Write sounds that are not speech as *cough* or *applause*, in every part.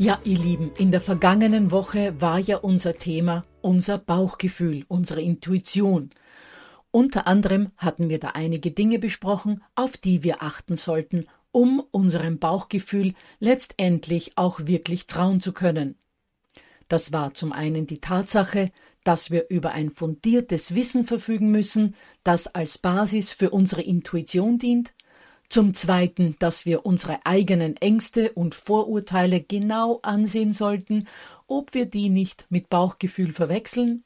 Ja, ihr Lieben, in der vergangenen Woche war ja unser Thema unser Bauchgefühl, unsere Intuition. Unter anderem hatten wir da einige Dinge besprochen, auf die wir achten sollten, um unserem Bauchgefühl letztendlich auch wirklich trauen zu können. Das war zum einen die Tatsache, dass wir über ein fundiertes Wissen verfügen müssen, das als Basis für unsere Intuition dient, zum Zweiten, dass wir unsere eigenen Ängste und Vorurteile genau ansehen sollten, ob wir die nicht mit Bauchgefühl verwechseln.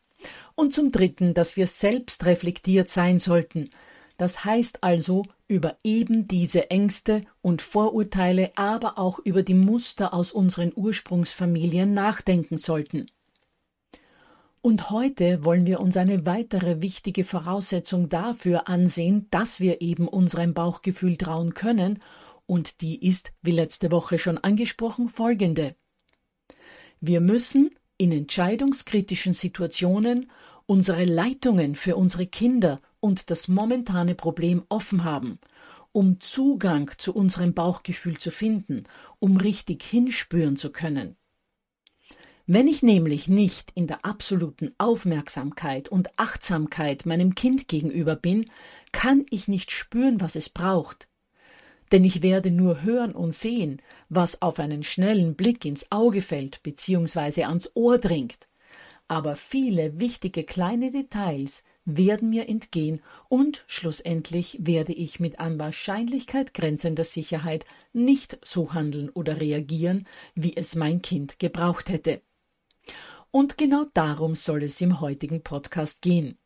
Und zum Dritten, dass wir selbst reflektiert sein sollten. Das heißt also, über eben diese Ängste und Vorurteile, aber auch über die Muster aus unseren Ursprungsfamilien nachdenken sollten. Und heute wollen wir uns eine weitere wichtige Voraussetzung dafür ansehen, dass wir eben unserem Bauchgefühl trauen können, und die ist, wie letzte Woche schon angesprochen, folgende. Wir müssen in entscheidungskritischen Situationen unsere Leitungen für unsere Kinder und das momentane Problem offen haben, um Zugang zu unserem Bauchgefühl zu finden, um richtig hinspüren zu können. Wenn ich nämlich nicht in der absoluten Aufmerksamkeit und Achtsamkeit meinem Kind gegenüber bin, kann ich nicht spüren, was es braucht. Denn ich werde nur hören und sehen, was auf einen schnellen Blick ins Auge fällt bzw. ans Ohr dringt. Aber viele wichtige kleine Details werden mir entgehen und schlussendlich werde ich mit an Wahrscheinlichkeit grenzender Sicherheit nicht so handeln oder reagieren, wie es mein Kind gebraucht hätte. Und genau darum soll es im heutigen Podcast gehen.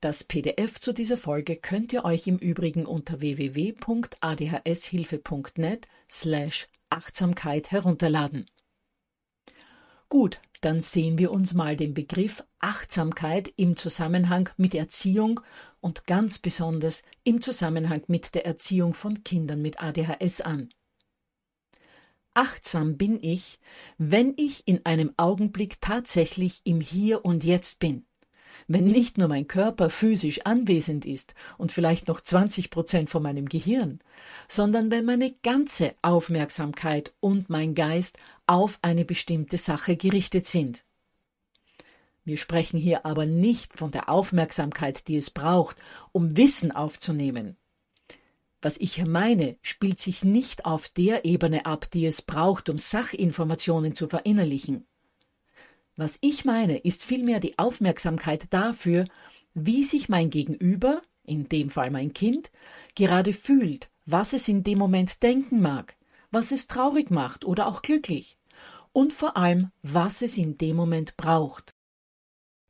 Das PDF zu dieser Folge könnt ihr euch im Übrigen unter www.adhshilfe.net slash Achtsamkeit herunterladen. Gut, dann sehen wir uns mal den Begriff Achtsamkeit im Zusammenhang mit Erziehung und ganz besonders im Zusammenhang mit der Erziehung von Kindern mit ADHS an achtsam bin ich, wenn ich in einem Augenblick tatsächlich im Hier und Jetzt bin. Wenn nicht nur mein Körper physisch anwesend ist und vielleicht noch 20 Prozent von meinem Gehirn, sondern wenn meine ganze Aufmerksamkeit und mein Geist auf eine bestimmte Sache gerichtet sind. Wir sprechen hier aber nicht von der Aufmerksamkeit, die es braucht, um Wissen aufzunehmen. Was ich meine, spielt sich nicht auf der Ebene ab, die es braucht, um Sachinformationen zu verinnerlichen. Was ich meine, ist vielmehr die Aufmerksamkeit dafür, wie sich mein Gegenüber, in dem Fall mein Kind, gerade fühlt, was es in dem Moment denken mag, was es traurig macht oder auch glücklich und vor allem, was es in dem Moment braucht.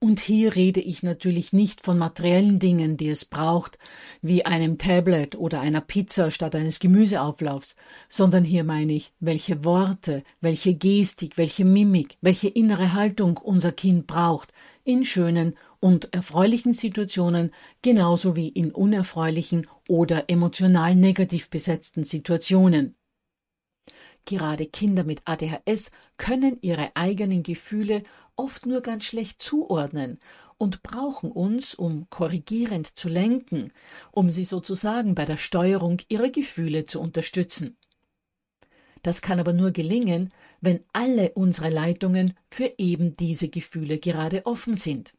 Und hier rede ich natürlich nicht von materiellen Dingen, die es braucht, wie einem Tablet oder einer Pizza statt eines Gemüseauflaufs, sondern hier meine ich, welche Worte, welche Gestik, welche Mimik, welche innere Haltung unser Kind braucht, in schönen und erfreulichen Situationen genauso wie in unerfreulichen oder emotional negativ besetzten Situationen. Gerade Kinder mit ADHS können ihre eigenen Gefühle oft nur ganz schlecht zuordnen und brauchen uns, um korrigierend zu lenken, um sie sozusagen bei der Steuerung ihrer Gefühle zu unterstützen. Das kann aber nur gelingen, wenn alle unsere Leitungen für eben diese Gefühle gerade offen sind.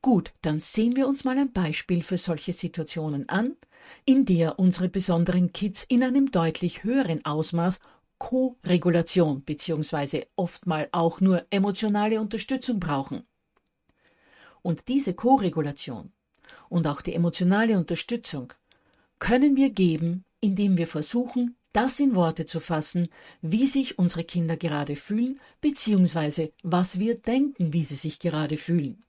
Gut, dann sehen wir uns mal ein Beispiel für solche Situationen an, in der unsere besonderen Kids in einem deutlich höheren Ausmaß Co-Regulation bzw. oftmal auch nur emotionale Unterstützung brauchen. Und diese Co-Regulation und auch die emotionale Unterstützung können wir geben, indem wir versuchen, das in Worte zu fassen, wie sich unsere Kinder gerade fühlen, bzw. was wir denken, wie sie sich gerade fühlen.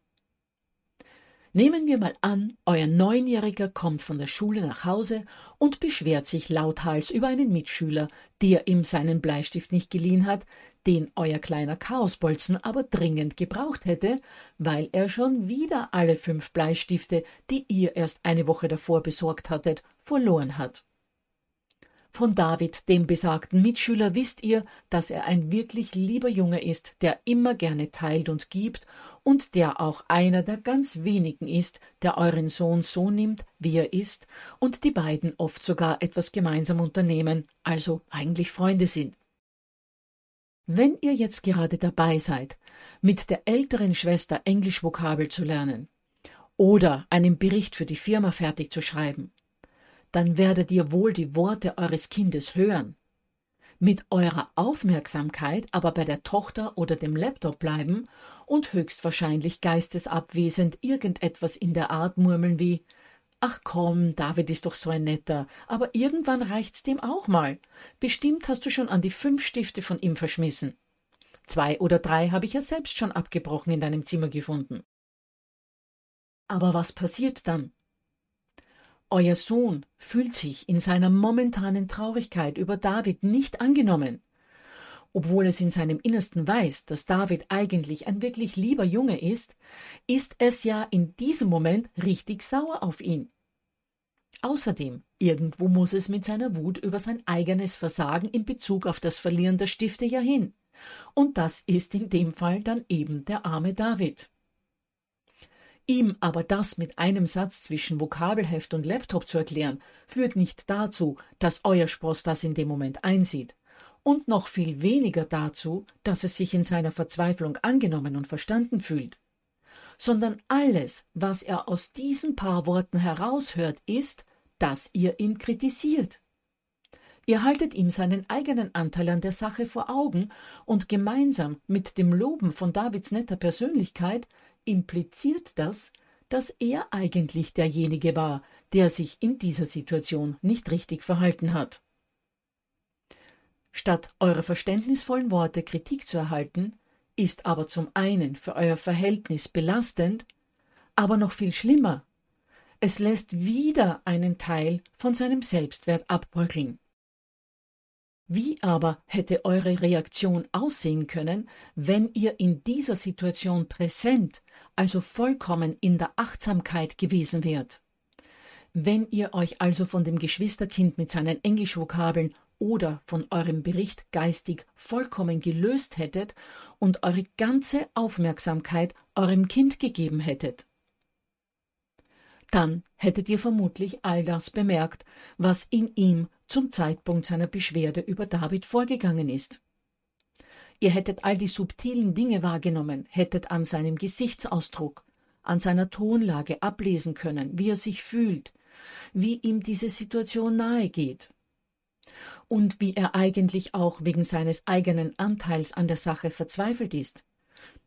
Nehmen wir mal an, euer Neunjähriger kommt von der Schule nach Hause und beschwert sich lauthals über einen Mitschüler, der ihm seinen Bleistift nicht geliehen hat, den euer kleiner Chaosbolzen aber dringend gebraucht hätte, weil er schon wieder alle fünf Bleistifte, die ihr erst eine Woche davor besorgt hattet, verloren hat. Von David, dem besagten Mitschüler, wisst ihr, dass er ein wirklich lieber Junge ist, der immer gerne teilt und gibt und der auch einer der ganz wenigen ist, der euren Sohn so nimmt, wie er ist, und die beiden oft sogar etwas gemeinsam unternehmen, also eigentlich Freunde sind. Wenn ihr jetzt gerade dabei seid, mit der älteren Schwester Englischvokabel zu lernen oder einen Bericht für die Firma fertig zu schreiben, dann werdet ihr wohl die Worte eures Kindes hören, mit eurer Aufmerksamkeit aber bei der Tochter oder dem Laptop bleiben und höchstwahrscheinlich geistesabwesend irgendetwas in der Art murmeln wie Ach komm, David ist doch so ein netter, aber irgendwann reicht's dem auch mal. Bestimmt hast du schon an die fünf Stifte von ihm verschmissen. Zwei oder drei habe ich ja selbst schon abgebrochen in deinem Zimmer gefunden. Aber was passiert dann? Euer Sohn fühlt sich in seiner momentanen Traurigkeit über David nicht angenommen. Obwohl es in seinem Innersten weiß, dass David eigentlich ein wirklich lieber Junge ist, ist es ja in diesem Moment richtig sauer auf ihn. Außerdem, irgendwo muss es mit seiner Wut über sein eigenes Versagen in Bezug auf das Verlieren der Stifte ja hin. Und das ist in dem Fall dann eben der arme David. Ihm aber das mit einem Satz zwischen Vokabelheft und Laptop zu erklären, führt nicht dazu, dass euer Spross das in dem Moment einsieht. Und noch viel weniger dazu, dass es sich in seiner Verzweiflung angenommen und verstanden fühlt. Sondern alles, was er aus diesen paar Worten heraushört, ist, dass ihr ihn kritisiert. Ihr haltet ihm seinen eigenen Anteil an der Sache vor Augen und gemeinsam mit dem Loben von Davids netter Persönlichkeit impliziert das, dass er eigentlich derjenige war, der sich in dieser Situation nicht richtig verhalten hat. Statt eure verständnisvollen Worte Kritik zu erhalten, ist aber zum einen für euer Verhältnis belastend, aber noch viel schlimmer, es lässt wieder einen Teil von seinem Selbstwert abbröckeln. Wie aber hätte eure Reaktion aussehen können, wenn ihr in dieser Situation präsent, also vollkommen in der Achtsamkeit gewesen wärt? Wenn ihr euch also von dem Geschwisterkind mit seinen Englischvokabeln oder von eurem Bericht geistig vollkommen gelöst hättet und eure ganze Aufmerksamkeit eurem Kind gegeben hättet dann hättet ihr vermutlich all das bemerkt, was in ihm zum Zeitpunkt seiner Beschwerde über David vorgegangen ist. Ihr hättet all die subtilen Dinge wahrgenommen, hättet an seinem Gesichtsausdruck, an seiner Tonlage ablesen können, wie er sich fühlt, wie ihm diese Situation nahe geht. Und wie er eigentlich auch wegen seines eigenen Anteils an der Sache verzweifelt ist.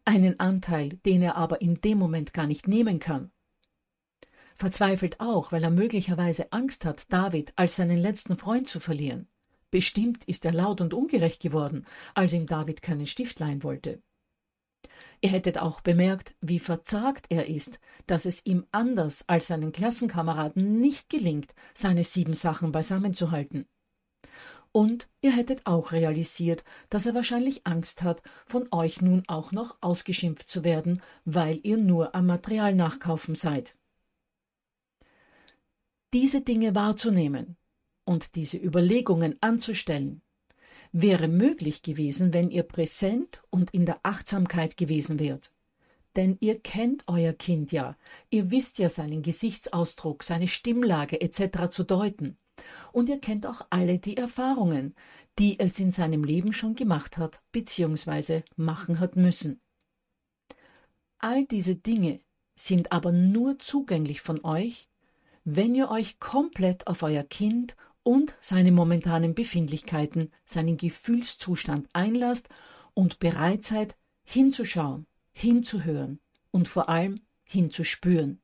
Einen Anteil, den er aber in dem Moment gar nicht nehmen kann verzweifelt auch, weil er möglicherweise Angst hat, David als seinen letzten Freund zu verlieren. Bestimmt ist er laut und ungerecht geworden, als ihm David keinen Stift leihen wollte. Ihr hättet auch bemerkt, wie verzagt er ist, dass es ihm anders als seinen Klassenkameraden nicht gelingt, seine sieben Sachen beisammenzuhalten. Und ihr hättet auch realisiert, dass er wahrscheinlich Angst hat, von euch nun auch noch ausgeschimpft zu werden, weil ihr nur am Material nachkaufen seid. Diese Dinge wahrzunehmen und diese Überlegungen anzustellen, wäre möglich gewesen, wenn ihr präsent und in der Achtsamkeit gewesen wärt. Denn ihr kennt euer Kind ja, ihr wisst ja seinen Gesichtsausdruck, seine Stimmlage etc. zu deuten. Und ihr kennt auch alle die Erfahrungen, die es in seinem Leben schon gemacht hat bzw. machen hat müssen. All diese Dinge sind aber nur zugänglich von euch, wenn ihr euch komplett auf euer Kind und seine momentanen Befindlichkeiten, seinen Gefühlszustand einlasst und bereit seid, hinzuschauen, hinzuhören und vor allem hinzuspüren.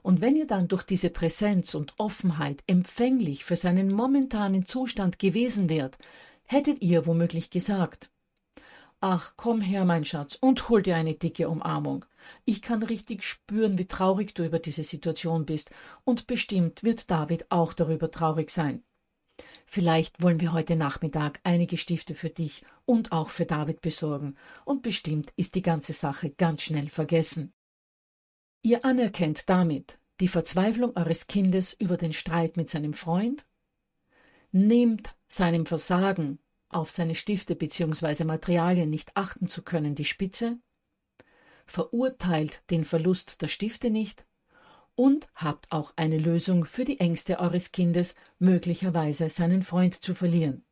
Und wenn ihr dann durch diese Präsenz und Offenheit empfänglich für seinen momentanen Zustand gewesen wärt, hättet ihr womöglich gesagt Ach, komm her, mein Schatz, und hol dir eine dicke Umarmung. Ich kann richtig spüren, wie traurig du über diese Situation bist, und bestimmt wird David auch darüber traurig sein. Vielleicht wollen wir heute Nachmittag einige Stifte für dich und auch für David besorgen, und bestimmt ist die ganze Sache ganz schnell vergessen. Ihr anerkennt damit die Verzweiflung eures Kindes über den Streit mit seinem Freund, nehmt seinem Versagen auf seine Stifte bzw. Materialien nicht achten zu können, die Spitze, verurteilt den Verlust der Stifte nicht und habt auch eine Lösung für die Ängste eures Kindes, möglicherweise seinen Freund zu verlieren.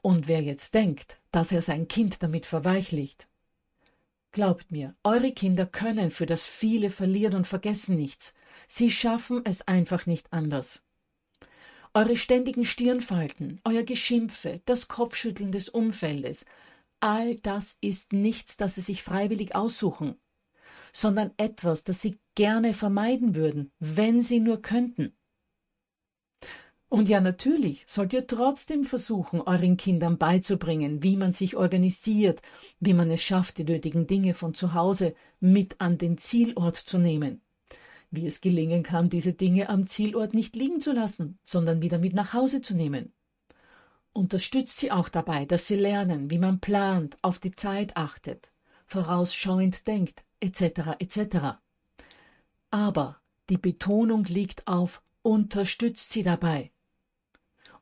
Und wer jetzt denkt, dass er sein Kind damit verweichlicht, glaubt mir, eure Kinder können für das viele verlieren und vergessen nichts. Sie schaffen es einfach nicht anders. Eure ständigen Stirnfalten, euer Geschimpfe, das Kopfschütteln des Umfeldes, all das ist nichts, das sie sich freiwillig aussuchen, sondern etwas, das sie gerne vermeiden würden, wenn sie nur könnten. Und ja, natürlich sollt ihr trotzdem versuchen, euren Kindern beizubringen, wie man sich organisiert, wie man es schafft, die nötigen Dinge von zu Hause mit an den Zielort zu nehmen wie es gelingen kann, diese Dinge am Zielort nicht liegen zu lassen, sondern wieder mit nach Hause zu nehmen. Unterstützt sie auch dabei, dass sie lernen, wie man plant, auf die Zeit achtet, vorausschauend denkt, etc. etc. Aber die Betonung liegt auf unterstützt sie dabei.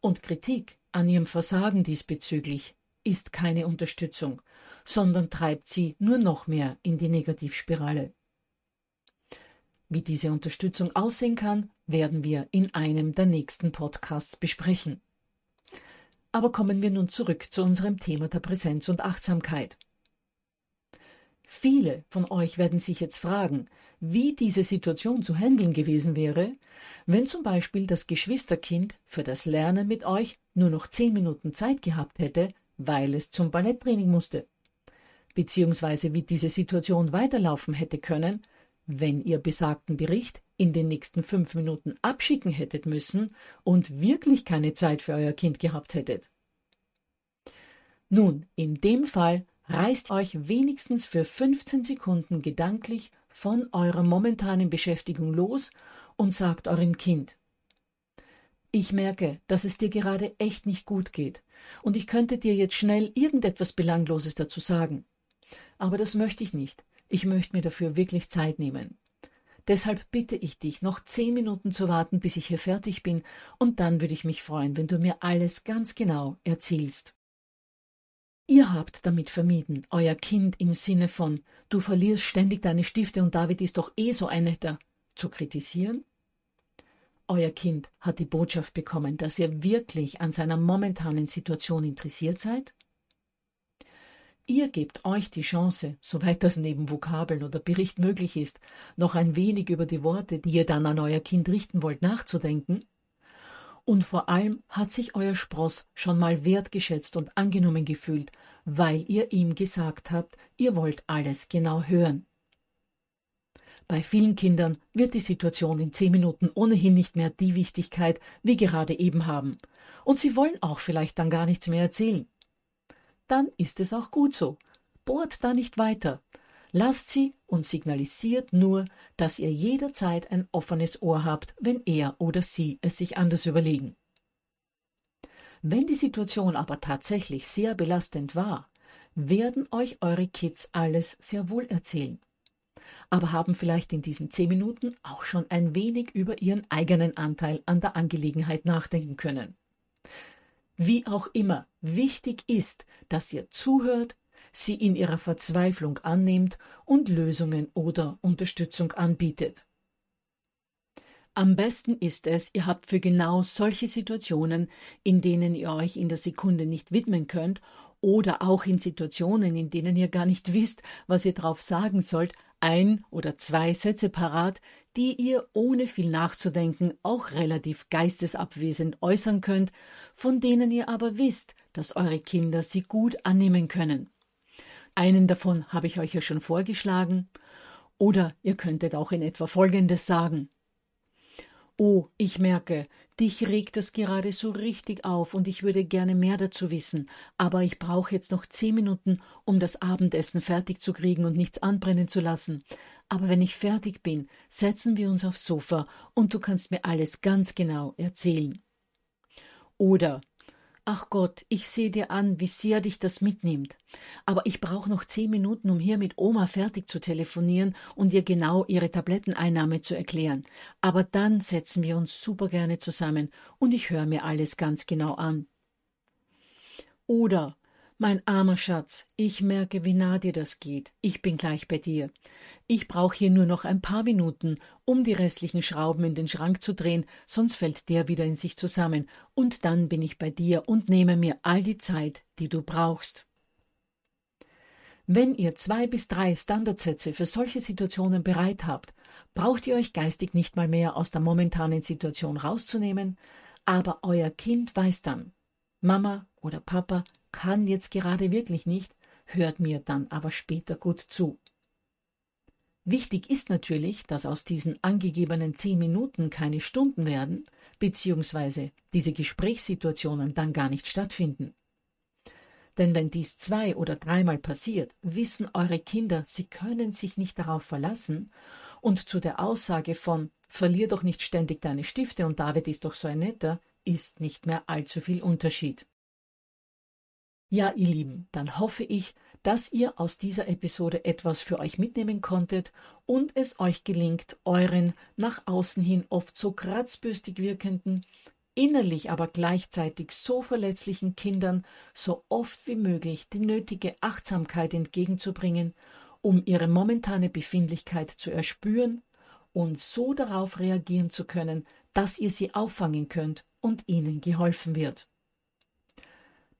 Und Kritik an ihrem Versagen diesbezüglich ist keine Unterstützung, sondern treibt sie nur noch mehr in die Negativspirale. Wie diese Unterstützung aussehen kann, werden wir in einem der nächsten Podcasts besprechen. Aber kommen wir nun zurück zu unserem Thema der Präsenz und Achtsamkeit. Viele von euch werden sich jetzt fragen, wie diese Situation zu handeln gewesen wäre, wenn zum Beispiel das Geschwisterkind für das Lernen mit euch nur noch zehn Minuten Zeit gehabt hätte, weil es zum Balletttraining musste. Beziehungsweise wie diese Situation weiterlaufen hätte können, wenn ihr besagten Bericht in den nächsten fünf Minuten abschicken hättet müssen und wirklich keine Zeit für euer Kind gehabt hättet. Nun, in dem Fall reißt euch wenigstens für 15 Sekunden gedanklich von eurer momentanen Beschäftigung los und sagt eurem Kind, ich merke, dass es dir gerade echt nicht gut geht, und ich könnte dir jetzt schnell irgendetwas Belangloses dazu sagen. Aber das möchte ich nicht. Ich möchte mir dafür wirklich Zeit nehmen. Deshalb bitte ich dich, noch zehn Minuten zu warten, bis ich hier fertig bin, und dann würde ich mich freuen, wenn du mir alles ganz genau erzählst. Ihr habt damit vermieden, euer Kind im Sinne von du verlierst ständig deine Stifte und David ist doch eh so ein netter zu kritisieren. Euer Kind hat die Botschaft bekommen, dass ihr wirklich an seiner momentanen Situation interessiert seid Ihr gebt euch die Chance, soweit das neben Vokabeln oder Bericht möglich ist, noch ein wenig über die Worte, die ihr dann an euer Kind richten wollt, nachzudenken. Und vor allem hat sich euer Spross schon mal wertgeschätzt und angenommen gefühlt, weil ihr ihm gesagt habt, ihr wollt alles genau hören. Bei vielen Kindern wird die Situation in zehn Minuten ohnehin nicht mehr die Wichtigkeit wie gerade eben haben, und sie wollen auch vielleicht dann gar nichts mehr erzählen dann ist es auch gut so. Bohrt da nicht weiter. Lasst sie und signalisiert nur, dass ihr jederzeit ein offenes Ohr habt, wenn er oder sie es sich anders überlegen. Wenn die Situation aber tatsächlich sehr belastend war, werden euch eure Kids alles sehr wohl erzählen. Aber haben vielleicht in diesen zehn Minuten auch schon ein wenig über ihren eigenen Anteil an der Angelegenheit nachdenken können. Wie auch immer, wichtig ist, dass ihr zuhört, sie in ihrer Verzweiflung annehmt und Lösungen oder Unterstützung anbietet. Am besten ist es, ihr habt für genau solche Situationen, in denen ihr euch in der Sekunde nicht widmen könnt oder auch in Situationen, in denen ihr gar nicht *laughs* wisst, was ihr drauf sagen sollt, ein oder zwei Sätze parat, die ihr ohne viel nachzudenken auch relativ geistesabwesend äußern könnt, von denen ihr aber wisst, dass eure Kinder sie gut annehmen können. Einen davon habe ich euch ja schon vorgeschlagen. Oder ihr könntet auch in etwa Folgendes sagen. Oh, ich merke, dich regt das gerade so richtig auf und ich würde gerne mehr dazu wissen, aber ich brauche jetzt noch zehn Minuten, um das Abendessen fertig zu kriegen und nichts anbrennen zu lassen. Aber wenn ich fertig bin, setzen wir uns aufs Sofa und du kannst mir alles ganz genau erzählen. Oder Ach Gott, ich sehe dir an, wie sehr dich das mitnimmt. Aber ich brauche noch zehn Minuten, um hier mit Oma fertig zu telefonieren und ihr genau ihre Tabletteneinnahme zu erklären. Aber dann setzen wir uns super gerne zusammen und ich höre mir alles ganz genau an. Oder mein armer Schatz, ich merke, wie nah dir das geht. Ich bin gleich bei dir. Ich brauche hier nur noch ein paar Minuten, um die restlichen Schrauben in den Schrank zu drehen, sonst fällt der wieder in sich zusammen, und dann bin ich bei dir und nehme mir all die Zeit, die du brauchst. Wenn ihr zwei bis drei Standardsätze für solche Situationen bereit habt, braucht ihr euch geistig nicht mal mehr aus der momentanen Situation rauszunehmen, aber euer Kind weiß dann, Mama oder Papa kann jetzt gerade wirklich nicht, hört mir dann aber später gut zu. Wichtig ist natürlich, dass aus diesen angegebenen zehn Minuten keine Stunden werden, beziehungsweise diese Gesprächssituationen dann gar nicht stattfinden. Denn wenn dies zwei oder dreimal passiert, wissen eure Kinder, sie können sich nicht darauf verlassen und zu der Aussage von verlier doch nicht ständig deine Stifte und David ist doch so ein netter, ist nicht mehr allzu viel Unterschied. Ja, ihr Lieben, dann hoffe ich, dass ihr aus dieser Episode etwas für euch mitnehmen konntet und es euch gelingt, euren nach außen hin oft so kratzbürstig wirkenden, innerlich aber gleichzeitig so verletzlichen Kindern so oft wie möglich die nötige Achtsamkeit entgegenzubringen, um ihre momentane Befindlichkeit zu erspüren und so darauf reagieren zu können, dass ihr sie auffangen könnt und ihnen geholfen wird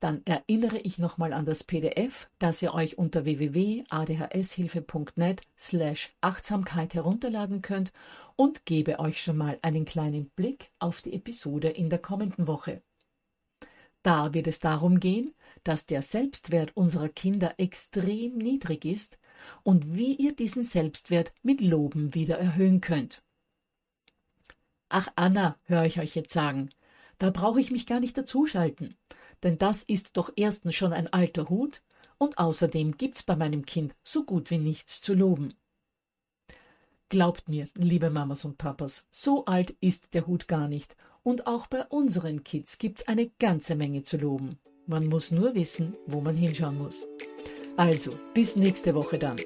dann erinnere ich nochmal an das PDF, das ihr euch unter www.adhshilfe.net slash Achtsamkeit herunterladen könnt und gebe euch schon mal einen kleinen Blick auf die Episode in der kommenden Woche. Da wird es darum gehen, dass der Selbstwert unserer Kinder extrem niedrig ist und wie ihr diesen Selbstwert mit Loben wieder erhöhen könnt. Ach Anna, höre ich euch jetzt sagen, da brauche ich mich gar nicht dazuschalten denn das ist doch erstens schon ein alter Hut und außerdem gibt's bei meinem Kind so gut wie nichts zu loben. Glaubt mir, liebe Mamas und Papas, so alt ist der Hut gar nicht und auch bei unseren Kids gibt's eine ganze Menge zu loben. Man muss nur wissen, wo man hinschauen muss. Also, bis nächste Woche dann.